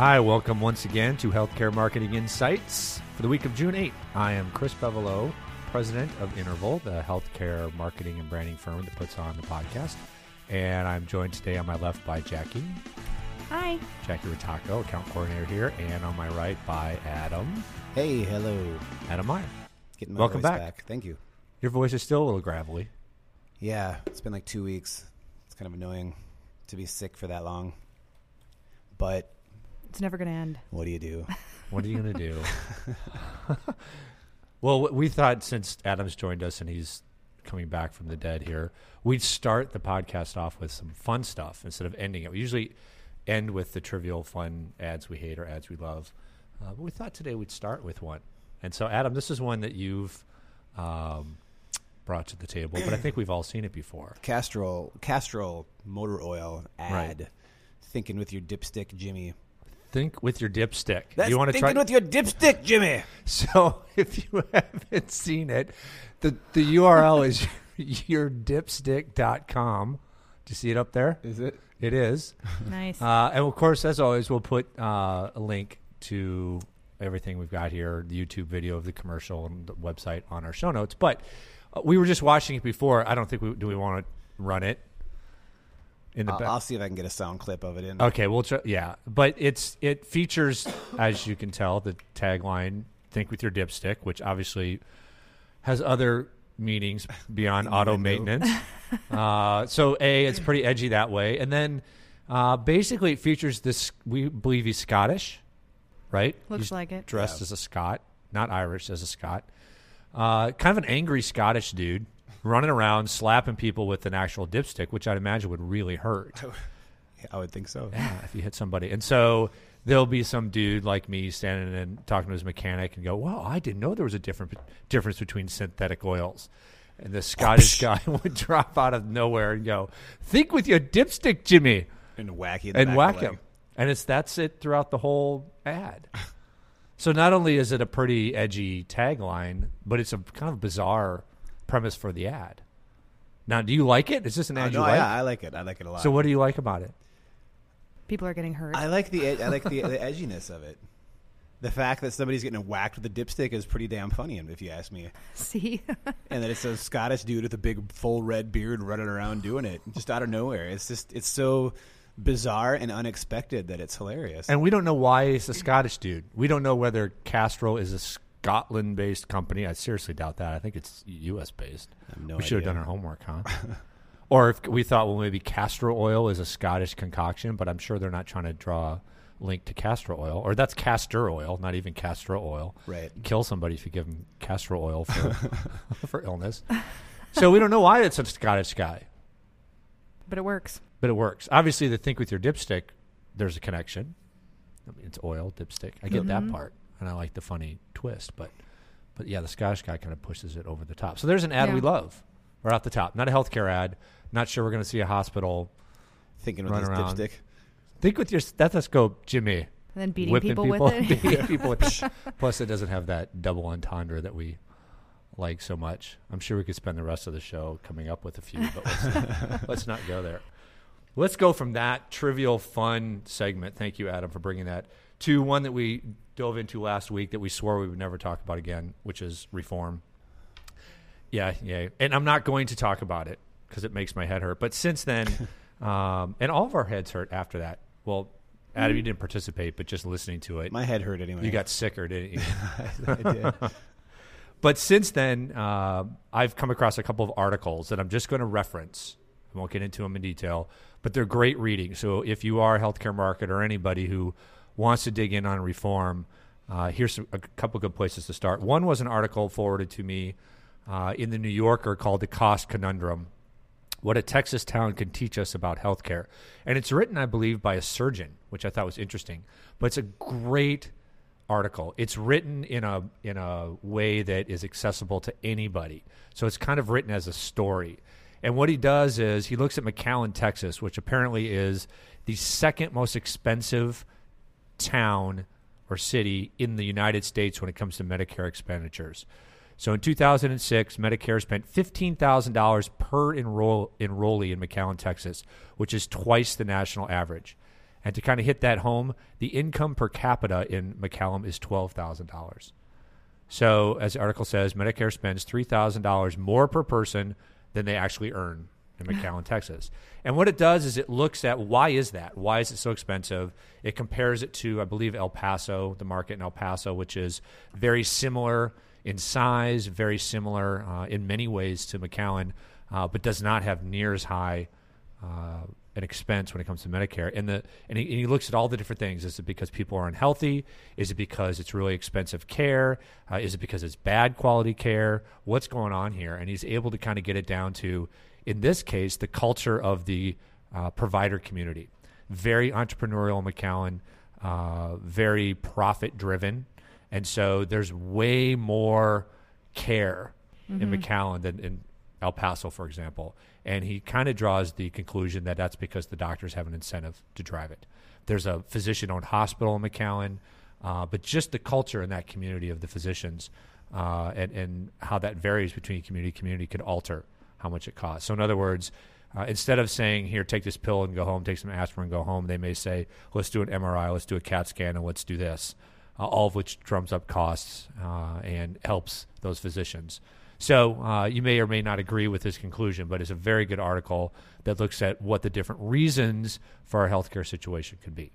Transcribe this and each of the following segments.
Hi, welcome once again to Healthcare Marketing Insights for the week of June 8th. I am Chris Bevolo, president of Interval, the healthcare marketing and branding firm that puts on the podcast. And I'm joined today on my left by Jackie, Hi. Jackie Rotako, account coordinator here, and on my right by Adam, Hey, hello. Adam Meyer. Getting my Welcome voice back. Thank you. Your voice is still a little gravelly. Yeah, it's been like two weeks. It's kind of annoying to be sick for that long. But It's never going to end. what do you do? What are you going to do? well, we thought since Adam's joined us and he's coming back from the dead here, we'd start the podcast off with some fun stuff instead of ending it. We usually end with the trivial fun ads we hate or ads we love. Uh, but we thought today we'd start with one. And so, Adam, this is one that you've um, brought to the table, but I think we've all seen it before. Castrol, Castrol motor oil ad. Right. Thinking with your dipstick, Jimmy. Think with your dipstick. That's you want to thinking try? with your dipstick, Jimmy. So if you haven't seen it, the the URL is yourdipstick.com. Do you see it up there? Is it? It is. Nice. Uh, and of course, as always, we'll put uh, a link to everything we've got here, the YouTube video of the commercial and the website on our show notes. But uh, we were just watching it before. I don't think we do we want to run it in the I'll, back. I'll see if I can get a sound clip of it in. Okay, we'll try. Yeah, but it's it features, as you can tell, the tagline "Think with your dipstick," which obviously has other meanings beyond auto maintenance. uh, so, a it's pretty edgy that way, and then uh, basically it features this. We believe he's Scottish, right? Looks He's like it. Dressed Yeah. as a Scot, not Irish, as a Scot. Uh, kind of an angry Scottish dude running around slapping people with an actual dipstick, which I'd imagine would really hurt. I would think so. Yeah, if you hit somebody. And so there'll be some dude like me standing and talking to his mechanic and go, "Wow, I didn't know there was a different difference between synthetic oils." And the Scottish guy would drop out of nowhere and go, "Think with your dipstick, Jimmy," And in the and whack him. And it's that's it throughout the whole ad. so not only is it a pretty edgy tagline, but it's a kind of bizarre premise for the ad. Now, do you like it? Is this an Oh, ad no, you like? yeah, I like it. I like it a lot. so, what do you like about it? People are getting hurt. I like the ed- I like the, the edginess of it. The fact that somebody's getting whacked with a dipstick is pretty damn funny, if you ask me. See? and that it's a Scottish dude with a big full red beard running around doing it just out of nowhere. It's just it's so bizarre and unexpected that it's hilarious. And we don't know why it's a Scottish dude. We don't know whether Castrol is a Scotland based company. I seriously doubt that. I think it's US based. no we should have done our homework, huh? or if we thought, well, maybe castor oil is a Scottish concoction, but I'm sure they're not trying to draw a link to castor oil. Or that's castor oil, not even castor oil. Right. Kill somebody if you give them castor oil for, for illness. So we don't know why it's a Scottish guy but it works. but it works. Obviously, the think with your dipstick, there's a connection. I mean, it's oil dipstick. I get that mm-hmm. part, and I like the funny twist. But, but yeah, the Scottish guy kind of pushes it over the top. So there's an ad Yeah. we love right off the top. Not a healthcare ad. Not sure we're going to see a hospital. Thinking with Run his around. dipstick. Think with your stethoscope, Jimmy. And then beating whipping people, with it. beating people with it. Plus, it doesn't have that double entendre that we like so much. I'm sure we could spend the rest of the show coming up with a few, but let's, let's not go there. Let's go from that trivial, fun segment. Thank you, Adam, for bringing that to one that we dove into last week that we swore we would never talk about again, which is reform. Yeah, yeah. And I'm not going to talk about it because it makes my head hurt. But since then, um, and all of our heads hurt after that. Well, Adam, you didn't participate, but just listening to it, My head hurt anyway. you got sicker, didn't you? I did. But since then, uh, I've come across a couple of articles that I'm just going to reference. I won't get into them in detail, but they're great reading. So if you are a healthcare marketer or anybody who wants to dig in on reform, uh, here's a couple good places to start. One was an article forwarded to me uh, in the New Yorker called "The Cost Conundrum." What a Texas town can teach us about healthcare, and it's written, I believe, by a surgeon, which I thought was interesting. But it's a great article. It's written in a in a way that is accessible to anybody. So it's kind of written as a story. And what he does is he looks at McAllen, Texas, which apparently is the second most expensive town or city in the United States when it comes to Medicare expenditures. So in 2006, Medicare spent $15,000 per enroll, enrollee in McAllen, Texas, which is twice the national average. And to kind of hit that home, the income per capita in McAllen is $12,000. So, as the article says, Medicare spends $3,000 more per person than they actually earn in McAllen, Texas. And what it does is it looks at why is that? Why is it so expensive? It compares it to, I believe, El Paso, the market in El Paso, which is very similar in size, very similar uh, in many ways to McAllen, uh, but does not have near as high uh, an expense when it comes to Medicare. And the and he, and he, looks at all the different things. Is it because people are unhealthy? Is it because it's really expensive care? Uh, is it because it's bad quality care? What's going on here? And he's able to kind of get it down to, in this case, the culture of the uh, provider community. Very entrepreneurial, in McAllen. Uh, very profit driven, and so there's way more care mm-hmm. in McAllen than in El Paso, for example. And he kind of draws the conclusion that that's because the doctors have an incentive to drive it. There's a physician owned hospital in McAllen, uh, but just the culture in that community of the physicians uh, and, and how that varies between community community could alter how much it costs. So, in other words, uh, instead of saying, here, take this pill and go home, take some aspirin and go home, they may say, let's do an MRI, let's do a CAT scan, and let's do this, uh, all of which drums up costs uh, and helps those physicians. So uh, you may or may not agree with this conclusion, but it's a very good article that looks at what the different reasons for our healthcare situation could be.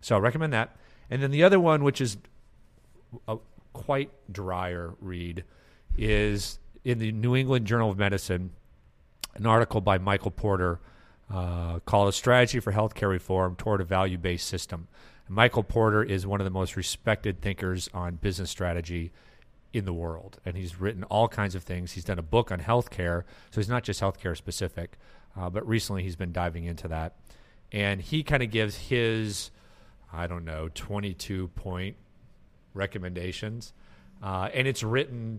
So I recommend that. And then the other one, which is a quite drier read, is in the New England Journal of Medicine, an article by Michael Porter uh, called A Strategy for Healthcare Reform Toward a Value Based System. Michael Porter is one of the most respected thinkers on business strategy in the world. And he's written all kinds of things. He's done a book on healthcare, so he's not just healthcare specific, uh, but recently he's been diving into that. And he kind of gives his, I don't know, 22 point recommendations. Uh, and it's written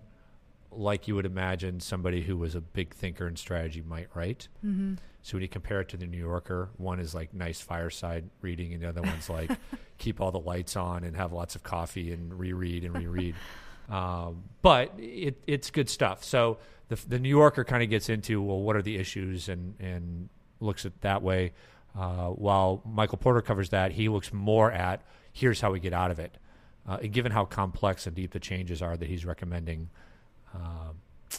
like you would imagine somebody who was a big thinker in strategy might write. Mm-hmm. So when you compare it to the New Yorker, one is like nice fireside reading, and the other one's like keep all the lights on and have lots of coffee and reread and reread. Um, but it, it's good stuff. So the, the New Yorker kind of gets into well, what are the issues and and looks at that way. Uh, while Michael Porter covers that, he looks more at here's how we get out of it. Uh, and given how complex and deep the changes are that he's recommending, uh,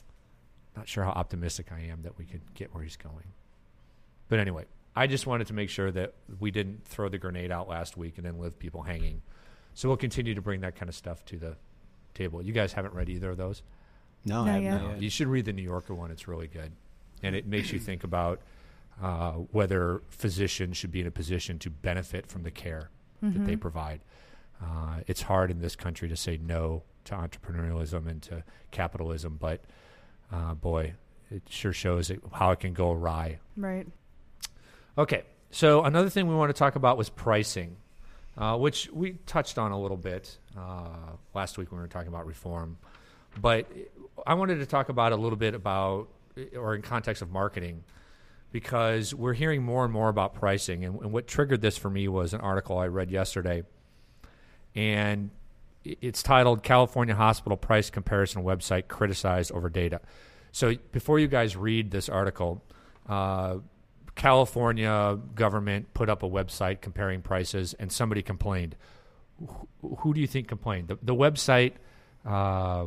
not sure how optimistic I am that we could get where he's going. But anyway, I just wanted to make sure that we didn't throw the grenade out last week and then leave people hanging. So we'll continue to bring that kind of stuff to the table. You guys haven't read either of those? No, Not I haven't. You should read the New Yorker one. It's really good. And it makes you think about uh, whether physicians should be in a position to benefit from the care that they provide. Uh, it's hard in this country to say no to entrepreneurialism and to capitalism, but uh, boy, it sure shows it, how it can go awry. Right. Okay, so another thing we want to talk about was pricing, uh, which we touched on a little bit uh, last week when we were talking about reform. But I wanted to talk about a little bit about, or in context of marketing, because we're hearing more and more about pricing. And, and what triggered this for me was an article I read yesterday, and it's titled "California Hospital Price Comparison Website Criticized Over Data." So before you guys read this article. Uh, California government put up a website comparing prices, and somebody complained. Who, who do you think complained? The, the website uh,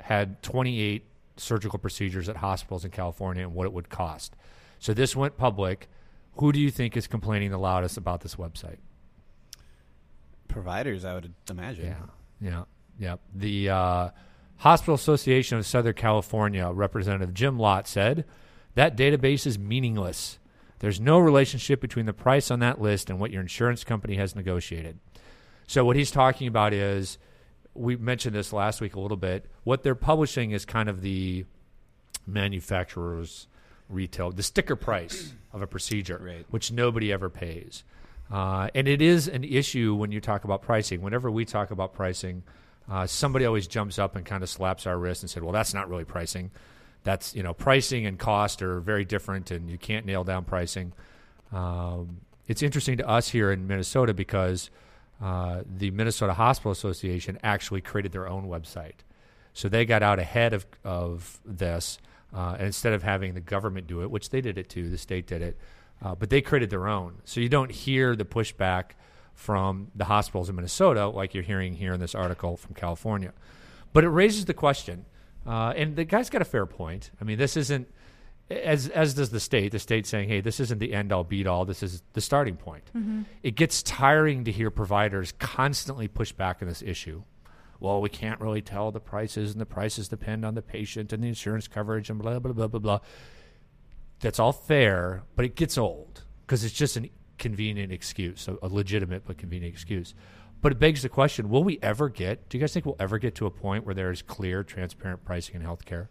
had 28 surgical procedures at hospitals in California and what it would cost. So this went public. Who do you think is complaining the loudest about this website? Providers, I would imagine. Yeah, yeah, yeah. The uh, Hospital Association of Southern California Representative Jim Lott said that database is meaningless. There's no relationship between the price on that list and what your insurance company has negotiated. So what he's talking about is we mentioned this last week a little bit. What they're publishing is kind of the manufacturer's retail, the sticker price of a procedure, Right. which nobody ever pays. Uh, and it is an issue when you talk about pricing. Whenever we talk about pricing, uh, somebody always jumps up and kind of slaps our wrist and said, "Well, that's not really pricing. That's you know, pricing and cost are very different, and you can't nail down pricing." Um, it's interesting to us here in Minnesota because uh, the Minnesota Hospital Association actually created their own website, so they got out ahead of of this. Uh, and instead of having the government do it, which they did it too, the state did it, uh, but they created their own. So you don't hear the pushback from the hospitals in Minnesota like you're hearing here in this article from California. But it raises the question, uh, and the guy's got a fair point. I mean, this isn't as as does the state. The state saying, "Hey, this isn't the end all beat all. This is the starting point." It gets tiring to hear providers constantly push back on this issue. Well, we can't really tell the prices, and the prices depend on the patient and the insurance coverage, and blah blah blah blah blah. That's all fair, but it gets old because it's just a convenient excuse, a, a legitimate but convenient excuse. But it begs the question: Will we ever get? Do you guys think we'll ever get to a point where there is clear, transparent pricing in healthcare?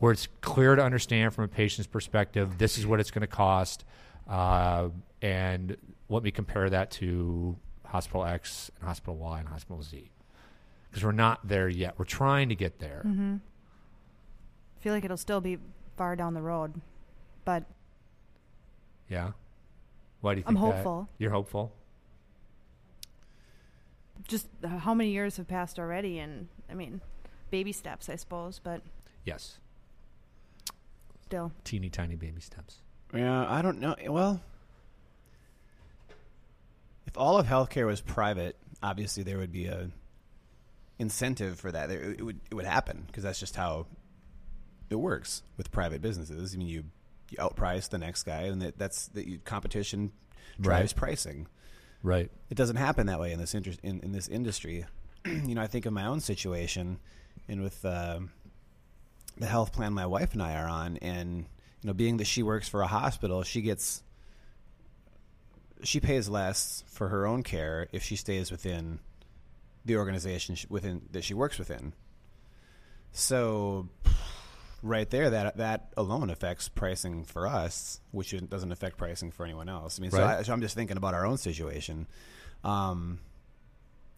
where it's clear to understand from a patient's perspective this is what it's going to cost uh, and let me compare that to hospital x and hospital y and hospital z because we're not there yet we're trying to get there Mm-hmm. I feel like it'll still be far down the road, but yeah why do you think I'm think that? hopeful. you're hopeful just uh, how many years have passed already? And I mean, baby steps, I suppose, but yes still. teeny tiny baby steps Yeah, I don't know. Well, if all of healthcare was private, obviously there would be a incentive for that. There, it would it would happen because that's just how it works with private businesses. I mean, you you outprice the next guy, and that, that's that you, competition drives pricing. right It doesn't happen that way in this inter- in, in this industry. you know, I think of my own situation, and with um the health plan my wife and I are on, and you know, being that she works for a hospital, she gets she pays less for her own care if she stays within the organization within that she works within. So, right there, that that alone affects pricing for us, which it doesn't affect pricing for anyone else. I mean, so, I, so I'm just thinking about our own situation. Um,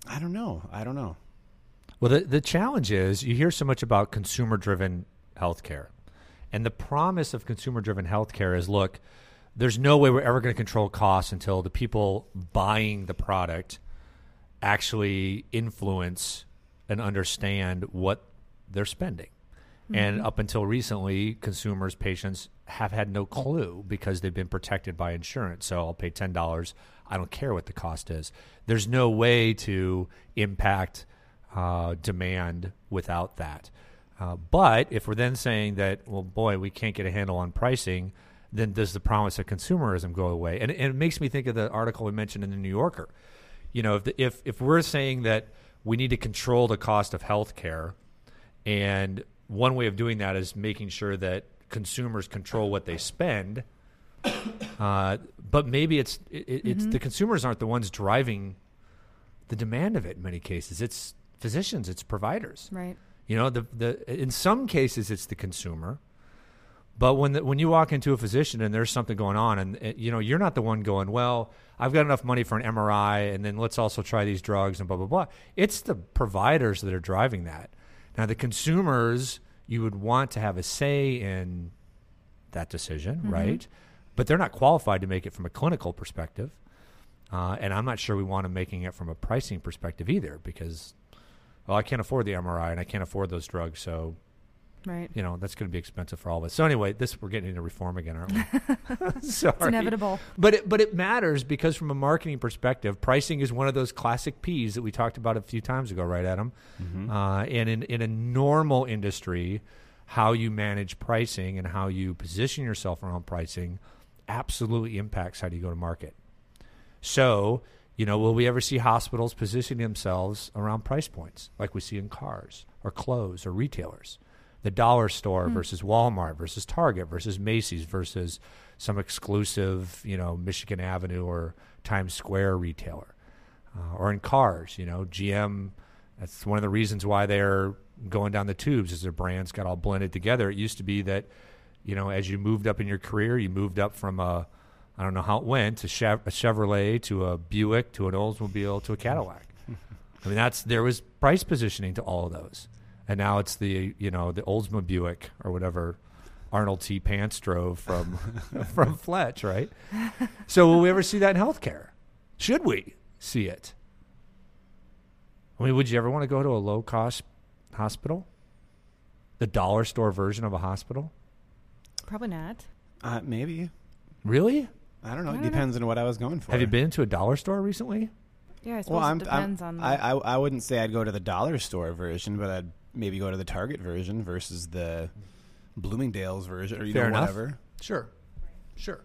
I don't know. I don't know. Well, the, the challenge is you hear so much about consumer driven healthcare. And the promise of consumer driven healthcare is look, there's no way we're ever going to control costs until the people buying the product actually influence and understand what they're spending. And up until recently, consumers, patients have had no clue because they've been protected by insurance. So I'll pay $10. I don't care what the cost is. There's no way to impact uh, demand without that. Uh, but if we're then saying that, well, boy, we can't get a handle on pricing, then does the promise of consumerism go away? And, and it makes me think of the article we mentioned in the New Yorker. You know, if, the, if if we're saying that we need to control the cost of health care, and one way of doing that is making sure that consumers control what they spend. Uh, but maybe it's it, it- it's the consumers aren't the ones driving the demand of it in many cases. It's physicians, it's providers. Right. You know, the the in some cases it's the consumer, but when the, when you walk into a physician and there's something going on, and uh, you know you're not the one going, well, I've got enough money for an MRI, and then let's also try these drugs and blah blah blah. It's the providers that are driving that. Now the consumers, you would want to have a say in that decision, right? But they're not qualified to make it from a clinical perspective, uh, and I'm not sure we want them making it from a pricing perspective either, because well, I can't afford the MRI and I can't afford those drugs, so Right. you know that's going to be expensive for all of us. So anyway, this we're getting into reform again, aren't we? Sorry. It's inevitable. But it, but it matters because from a marketing perspective, pricing is one of those classic P's that we talked about a few times ago, right, Adam? Uh, and in in a normal industry, how you manage pricing and how you position yourself around pricing absolutely impacts how do you go to market. So, you know, will we ever see hospitals positioning themselves around price points like we see in cars or clothes or retailers? The dollar store versus Walmart versus Target versus Macy's versus some exclusive, you know, Michigan Avenue or Times Square retailer. Uh, or in cars, you know, GM, that's one of the reasons why they're going down the tubes is their brands got all blended together. It used to be that, you know, as you moved up in your career, you moved up from a, I don't know how it went, to Chev- a Chevrolet to a Buick to an Oldsmobile to a Cadillac. I mean, that's there was price positioning to all of those, and now it's the you know the Oldsmobile Buick or whatever Arnold T. Pants drove from from Fletch, right? So will we ever see that in healthcare? Should we see it? I mean, would you ever want to go to a low cost hospital? The dollar store version of a hospital? Probably not. Uh, maybe. Really? I don't know. I It don't know. depends on what I was going for. Have you been to a dollar store recently? Yeah, I suppose Well, I'm, it depends I'm, on. I, I I wouldn't say I'd go to the dollar store version, but I'd maybe go to the Target version versus the Bloomingdale's version, or you Fair know enough. whatever. Sure, sure.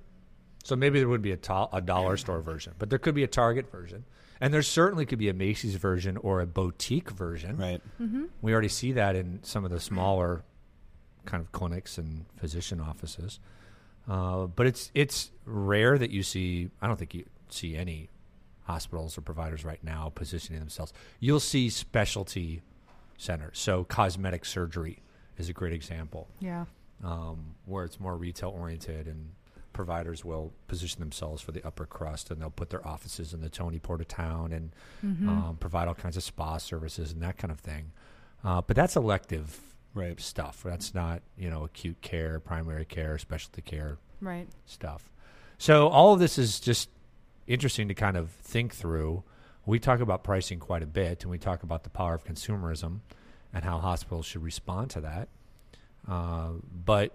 So maybe there would be a, to- a dollar store version, but there could be a Target version, and there certainly could be a Macy's version or a boutique version. Right. mm-hmm. We already see that in some of the smaller kind of clinics and physician offices. Uh, but it's it's rare that you see. I don't think you see any hospitals or providers right now positioning themselves. You'll see specialty centers. So cosmetic surgery is a great example Yeah. um, where it's more retail oriented and providers will position themselves for the upper crust and they'll put their offices in the Tony Port of town and Mm-hmm. um, provide all kinds of spa services and that kind of thing. Uh, but that's elective Right. stuff. That's not you know acute care, primary care, specialty care Right. stuff. So all of this is just interesting to kind of think through. We talk about pricing quite a bit, and we talk about the power of consumerism and how hospitals should respond to that. Uh, but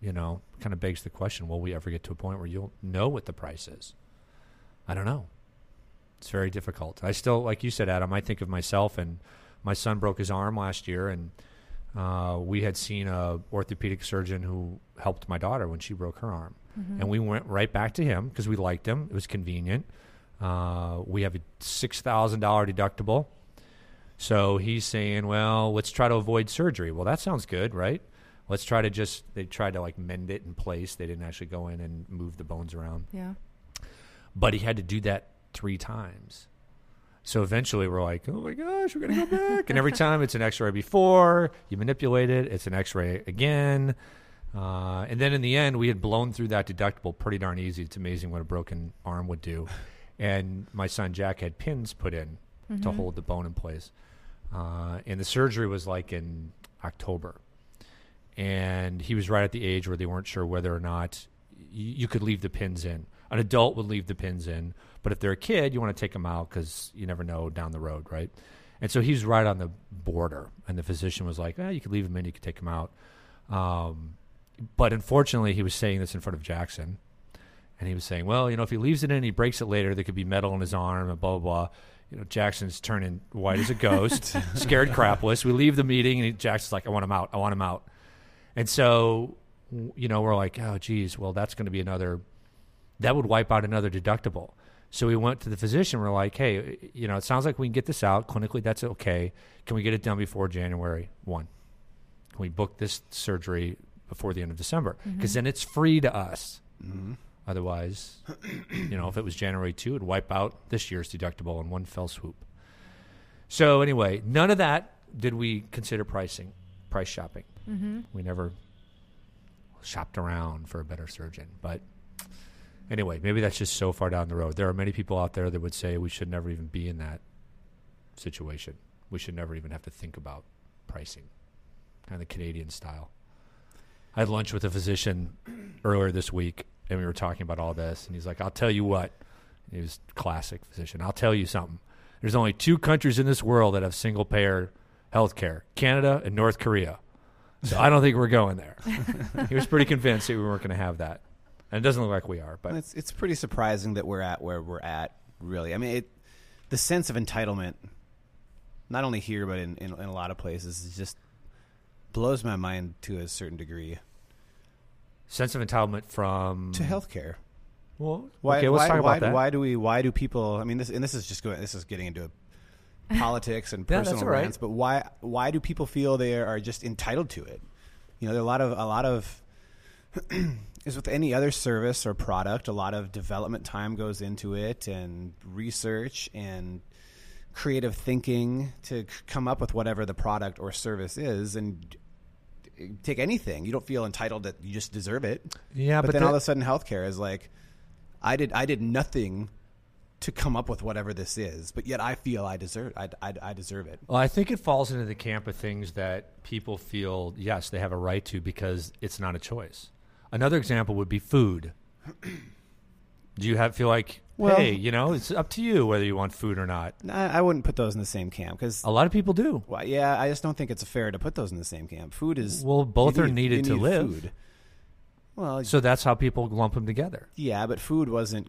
you know, kind of begs the question: Will we ever get to a point where you'll know what the price is? I don't know. It's very difficult. I still, like you said, Adam. I think of myself, and my son broke his arm last year, and uh, we had seen a orthopedic surgeon who helped my daughter when she broke her arm, Mm-hmm. and we went right back to him because we liked him. It was convenient. Uh, we have a six thousand dollar deductible, so he's saying, "Well, let's try to avoid surgery." Well, that sounds good, right? Let's try to just they tried to like mend it in place. They didn't actually go in and move the bones around, Yeah. but he had to do that three times. So eventually we're like, oh my gosh, we're going to go back. and every time it's an x ray before, you manipulate it, it's an x ray again. Uh, and then in the end, we had blown through that deductible pretty darn easy. It's amazing what a broken arm would do. And my son Jack had pins put in to Mhm. hold the bone in place. Uh, and the surgery was like in October. And he was right at the age where they weren't sure whether or not y- you could leave the pins in. An adult would leave the pins in, but if they're a kid, you want to take them out because you never know down the road, right? And so he's right on the border, and the physician was like, eh, "You could leave him in, you could take him out." Um, but unfortunately, he was saying this in front of Jackson, and he was saying, "Well, you know, if he leaves it in, and he breaks it later. There could be metal in his arm, and blah blah blah." You know, Jackson's turning white as a ghost, scared crapless. We leave the meeting, and he, Jackson's like, "I want him out. I want him out." And so, you know, we're like, "Oh, geez, well, that's going to be another." That would wipe out another deductible. So we went to the physician. We're like, "Hey, you know, it sounds like we can get this out clinically. That's okay. Can we get it done before January one? Can we book this surgery before the end of December? Because then it's free to us." hmm Otherwise, you know, if it was January 2, it'd wipe out this year's deductible in one fell swoop. So, anyway, none of that did we consider pricing, price shopping. Mm-hmm. We never shopped around for a better surgeon. But anyway, maybe that's just so far down the road. There are many people out there that would say we should never even be in that situation. We should never even have to think about pricing, kind of the Canadian style. I had lunch with a physician earlier this week, and we were talking about all this. And he's like, "I'll tell you what." He was classic physician. I'll tell you something. There's only two countries in this world that have single payer health care: Canada and North Korea. So I don't think we're going there. he was pretty convinced that we weren't going to have that, and it doesn't look like we are. But it's it's pretty surprising that we're at where we're at. Really, I mean, it, the sense of entitlement, not only here but in, in, in a lot of places, is just blows my mind to a certain degree. Sense of entitlement from To healthcare, Well, why? okay, let's why, talk why, that. why do we? Why do people? I mean, this and this is just going. This is getting into politics and Yeah, that's personal all right. rants. But why? Why do people feel they are just entitled to it? You know, there are a lot of a lot of is with any other service or product. A lot of development time goes into it, and research and creative thinking to c- come up with whatever the product or service is, and take anything. You don't feel entitled that you just deserve it. Yeah, but, but then the- all of a sudden, healthcare is like, I did I did nothing to come up with whatever this is, but yet I feel I deserve I, I, I deserve it. Well, I think it falls into the camp of things that people feel yes they have a right to because it's not a choice. Another example would be food. Do you have feel like Well- hey, you know, it's up to you whether you want food or not. I, I wouldn't put those in the same camp because, A lot of people do. well, yeah, I just don't think it's fair to put those in the same camp. Food is Well, both are need- needed to need live. Food. Well, So that's how people lump them together. yeah, but food wasn't.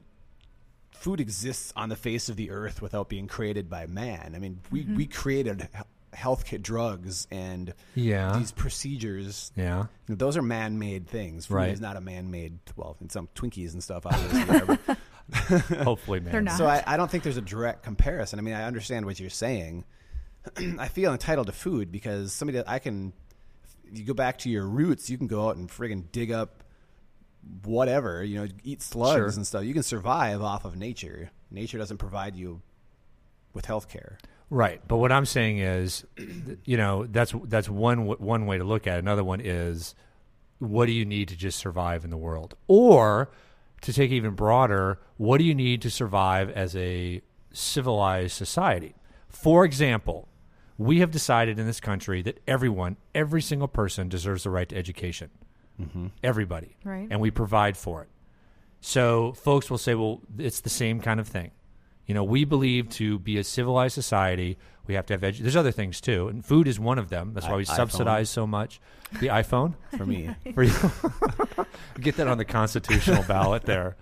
Food exists on the face of the earth without being created by man. I mean, we, mm-hmm. we created health kit drugs and Yeah. these procedures. Yeah. Those are man-made things. Food Right. is not a man-made. Well, in some Twinkies and stuff, obviously. are, but- Hopefully, man. They're not. So I, I don't think there's a direct comparison. I mean, I understand what you're saying. I feel entitled to food because somebody that I can, if you go back to your roots, you can go out and friggin' dig up whatever, you know, eat slugs Sure. and stuff. You can survive off of nature. Nature doesn't provide you with health care. Right, but what I'm saying is, you know, that's that's one one way to look at it. Another one is, what do you need to just survive in the world, or to take even broader, what do you need to survive as a civilized society? For example, we have decided in this country that everyone, every single person, deserves the right to education. Mm-hmm. Everybody, Right. And we provide for it. So folks will say, well, it's the same kind of thing. You know, we believe to be a civilized society, we have to have edu- There's other things too, and food is one of them. That's why I- we iPhone. subsidize so much. The iPhone For me, for you. Get that on the constitutional ballot there.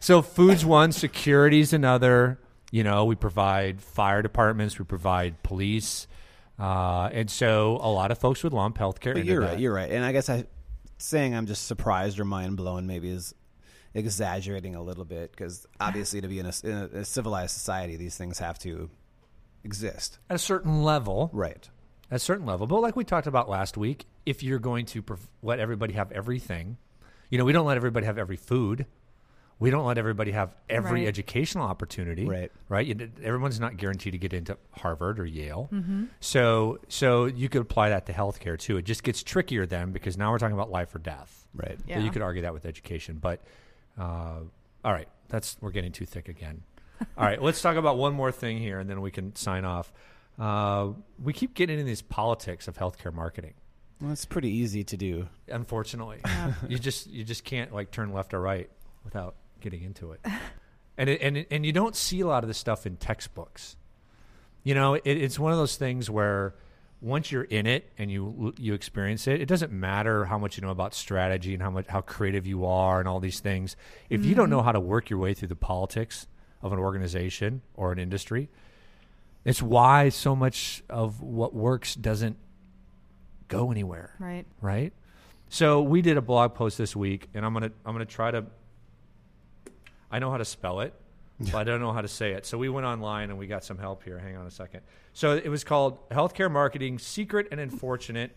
So food's one, security's another. You know, we provide fire departments, we provide police, uh, and so a lot of folks would lump healthcare. but into you're that. right. You're right. And I guess I saying I'm just surprised or mind blown maybe is exaggerating a little bit because obviously to be in a, in a civilized society, these things have to exist. at a certain level. Right. at a certain level. But like we talked about last week, if you're going to prov- let everybody have everything, you know, we don't let everybody have every food. We don't let everybody have every Right. educational opportunity. Right. Right. You- Everyone's not guaranteed to get into Harvard or Yale. So, so you could apply that to healthcare too. It just gets trickier then because now we're talking about life or death. Right. Yeah. So you could argue that with education, but uh, all right, that's we're getting too thick again. all right, let's talk about one more thing here, and then we can sign off. Uh, we keep getting into these politics of healthcare marketing. Well, it's pretty easy to do. Unfortunately, you just you just can't like turn left or right without getting into it, and it, and it- and you don't see a lot of this stuff in textbooks. You know, it, it's one of those things where once you're in it and you you experience it, it doesn't matter how much you know about strategy and how much how creative you are and all these things. If you don't know how to work your way through the politics of an organization or an industry, it's why so much of what works doesn't go anywhere Right. right? So we did a blog post this week, and I'm gonna I'm gonna try to. I know how to spell it, but I don't know how to say it. So we went online and we got some help here. Hang on a second. So it was called Healthcare Marketing: Secret and Unfortunate.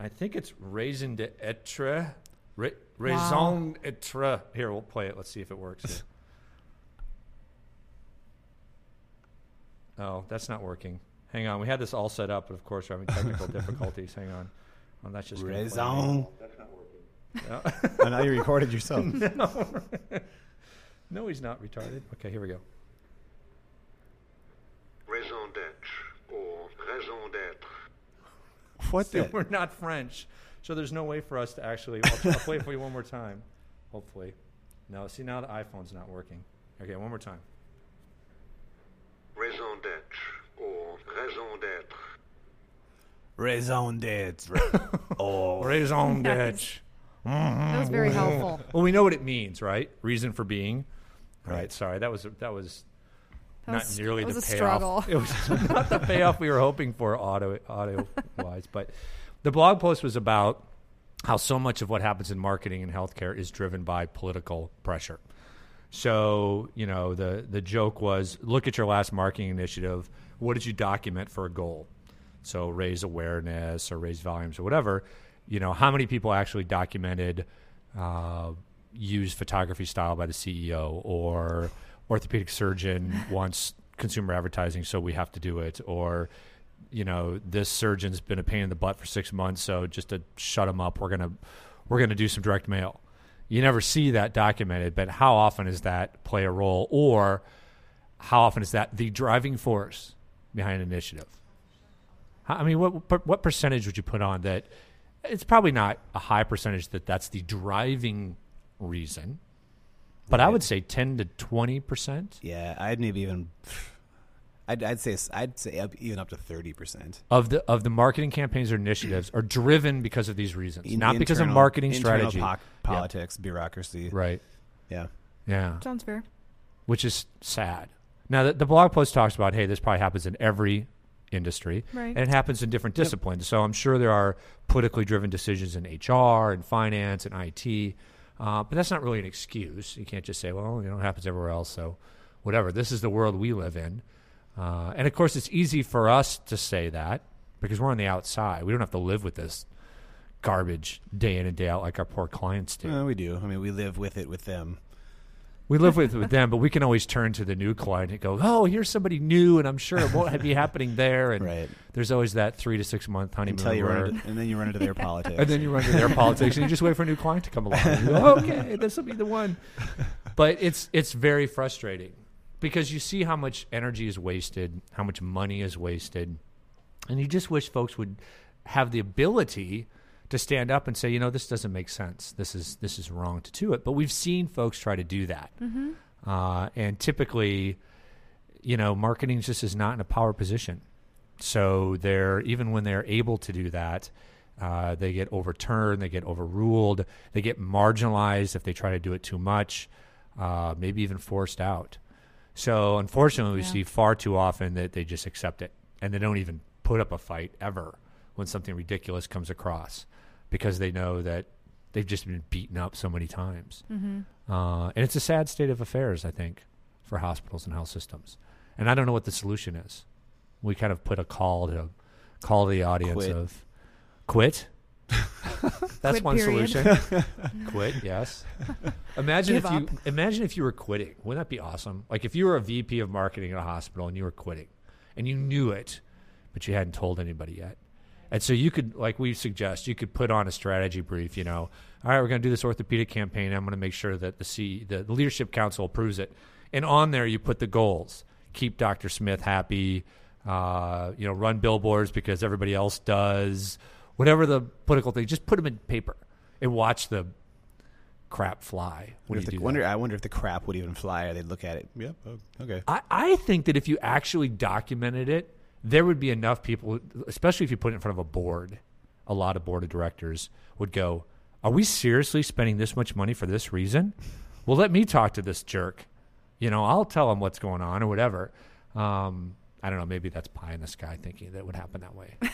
I think it's raison d'etre. Ra- raison d'etre. Here, we'll play it. Let's see if it works. Oh, that's not working. Hang on. We had this all set up, but of course we're having technical difficulties. Hang on. Oh, that's just gonna play. Raison. No. I know you recorded yourself. no, he's not retarded. Okay, here we go. raison d'être or raison d'être. what See, the? we're not French, so there's no way for us to actually. I'll, I'll play it for you one more time. Hopefully, no. See now the iPhone's not working. Okay, one more time. Raison d'être or raison d'être. Raison d'être. oh. Raison Nice. d'être. That was mm-hmm. very helpful. Well, we know what it means, right? Reason for being. All right. Right. Sorry, that was that was That not was- nearly that the a payoff. struggle. It was not the payoff we were hoping for audio audio wise. But the blog post was about how so much of what happens in marketing and healthcare is driven by political pressure. So you know the the joke was look at your last marketing initiative. What did you document for a goal? So raise awareness or raise volumes or whatever. You know how many people actually documented uh, use photography style by the CEO or orthopedic surgeon wants consumer advertising, so we have to do it, or you know this surgeon's been a pain in the butt for six months, so just to shut him up, we're gonna we're gonna do some direct mail. You never see that documented, but how often does that play a role, or how often is that the driving force behind an initiative? I mean, what what percentage would you put on that? It's probably not a high percentage that that's the driving reason, but I would say ten to twenty percent Yeah, I'd maybe even. I'd, I'd say I'd say up, even up to thirty percent. of the of the marketing campaigns or initiatives are driven because of these reasons, not because of marketing strategy. politics, bureaucracy. Right. Yeah. Yeah. Sounds fair. Which is sad. Now, the, the blog post talks about, hey, this probably happens in every industry, Right. and it happens in different disciplines. So I'm sure there are politically driven decisions in HR and finance and IT, uh, but that's not really an excuse. You can't just say, well, you know, it happens everywhere else, so whatever. This is the world we live in. Uh, and of course, it's easy for us to say that because we're on the outside. We don't have to live with this garbage day in and day out like our poor clients do. Uh, we do. I mean, we live with it with them. We live with, with them, but we can always turn to the new client and go, "Oh, here's somebody new, and I'm sure it won't be happening there." And Right. there's always that three to six month honeymoon, Until you run into, and then you run into their politics. and then you run into their politics, and you just wait for a new client to come along. You go, okay, this will be the one. But it's it's very frustrating because you see how much energy is wasted, how much money is wasted, and you just wish folks would have the ability to stand up and say, you know, this doesn't make sense. This is this is wrong to do it. But we've seen folks try to do that, uh, and typically, you know, marketing just is not in a power position. So they're even when they're able to do that, uh, they get overturned, they get overruled, they get marginalized if they try to do it too much, uh, maybe even forced out. So unfortunately, we Yeah. see far too often that they just accept it and they don't even put up a fight ever when something ridiculous comes across because they know that they've just been beaten up so many times. Uh, and it's a sad state of affairs, I think, for hospitals and health systems. And I don't know what the solution is. We kind of put a call to call the audience Quit. of quit. That's Quit, one period. solution. quit, yes. Imagine Give if you up. imagine if you were quitting. Wouldn't that be awesome? Like if you were a VP of marketing at a hospital and you were quitting and you knew it, but you hadn't told anybody yet. And so you could, like we suggest, you could put on a strategy brief. You know, all right, we're going to do this orthopedic campaign. I'm going to make sure that the C, the leadership council approves it. And on there, you put the goals: keep Dr. Smith happy. Uh, you know, run billboards because everybody else does. Whatever the political thing, just put them in paper and watch the crap fly Wonder you the, wonder. I wonder if the crap would even fly, or they'd look at it. Yep. oh, Okay. I, I think that if you actually documented it, there would be enough people, especially if you put it in front of a board. A lot of board of directors would go, Are we seriously spending this much money for this reason? Well, let me talk to this jerk. You know, I'll tell him what's going on or whatever. Um, I don't know. Maybe that's pie in the sky thinking that would happen that way.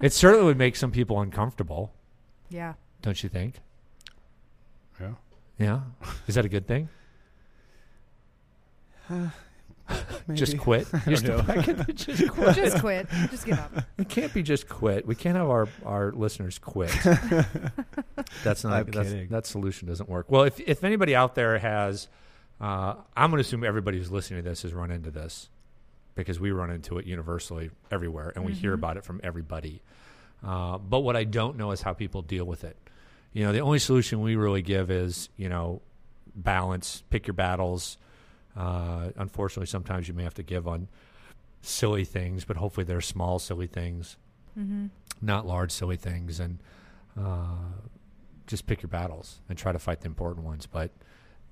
it certainly would make some people uncomfortable, Yeah. don't you think? Yeah. Yeah. Is that a good thing? Just Maybe. quit. Just, know. just quit. Just quit. Just give up. It can't be just quit. We can't have our, our listeners quit. that's not I'm that's, kidding. that solution doesn't work. Well, if if anybody out there has, uh, I'm going to assume everybody who's listening to this has run into this because we run into it universally everywhere, and we hear about it from everybody. Uh, but what I don't know is how people deal with it. You know, the only solution we really give is you know balance, pick your battles. Uh, unfortunately, sometimes you may have to give on silly things, but hopefully they're small silly things, not large silly things, and uh, just pick your battles and try to fight the important ones. But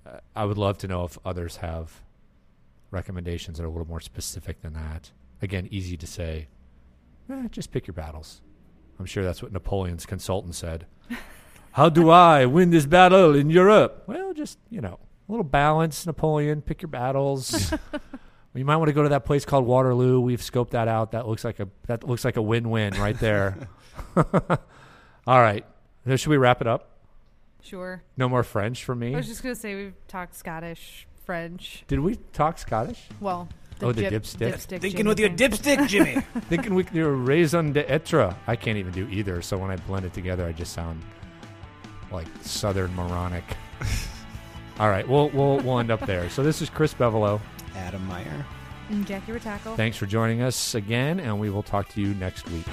uh, I would love to know if others have recommendations that are a little more specific than that. Again, easy to say. Eh, just pick your battles. I'm sure that's what Napoleon's consultant said. How do I win this battle in Europe? Well, just you know, a little balance, Napoleon. Pick your battles. you might want to go to that place called Waterloo. We've scoped that out. That looks like a that looks like a win-win right there. All right, now, should we wrap it up? Sure. No more French for me. I was just gonna say we've talked Scottish, French. Did we talk Scottish? Well, Oh, the jip- dipstick? dipstick Thinking Jimmy with your thing. dipstick, Jimmy. Thinking we could do a raison d'etre. I can't even do either. So when I blend it together, I just sound like Southern moronic. All right, we'll we'll we'll end up there. So this is Chris Bevolo. Adam Meyer. And Jackie Rataco. Thanks for joining us again, and we will talk to you next week.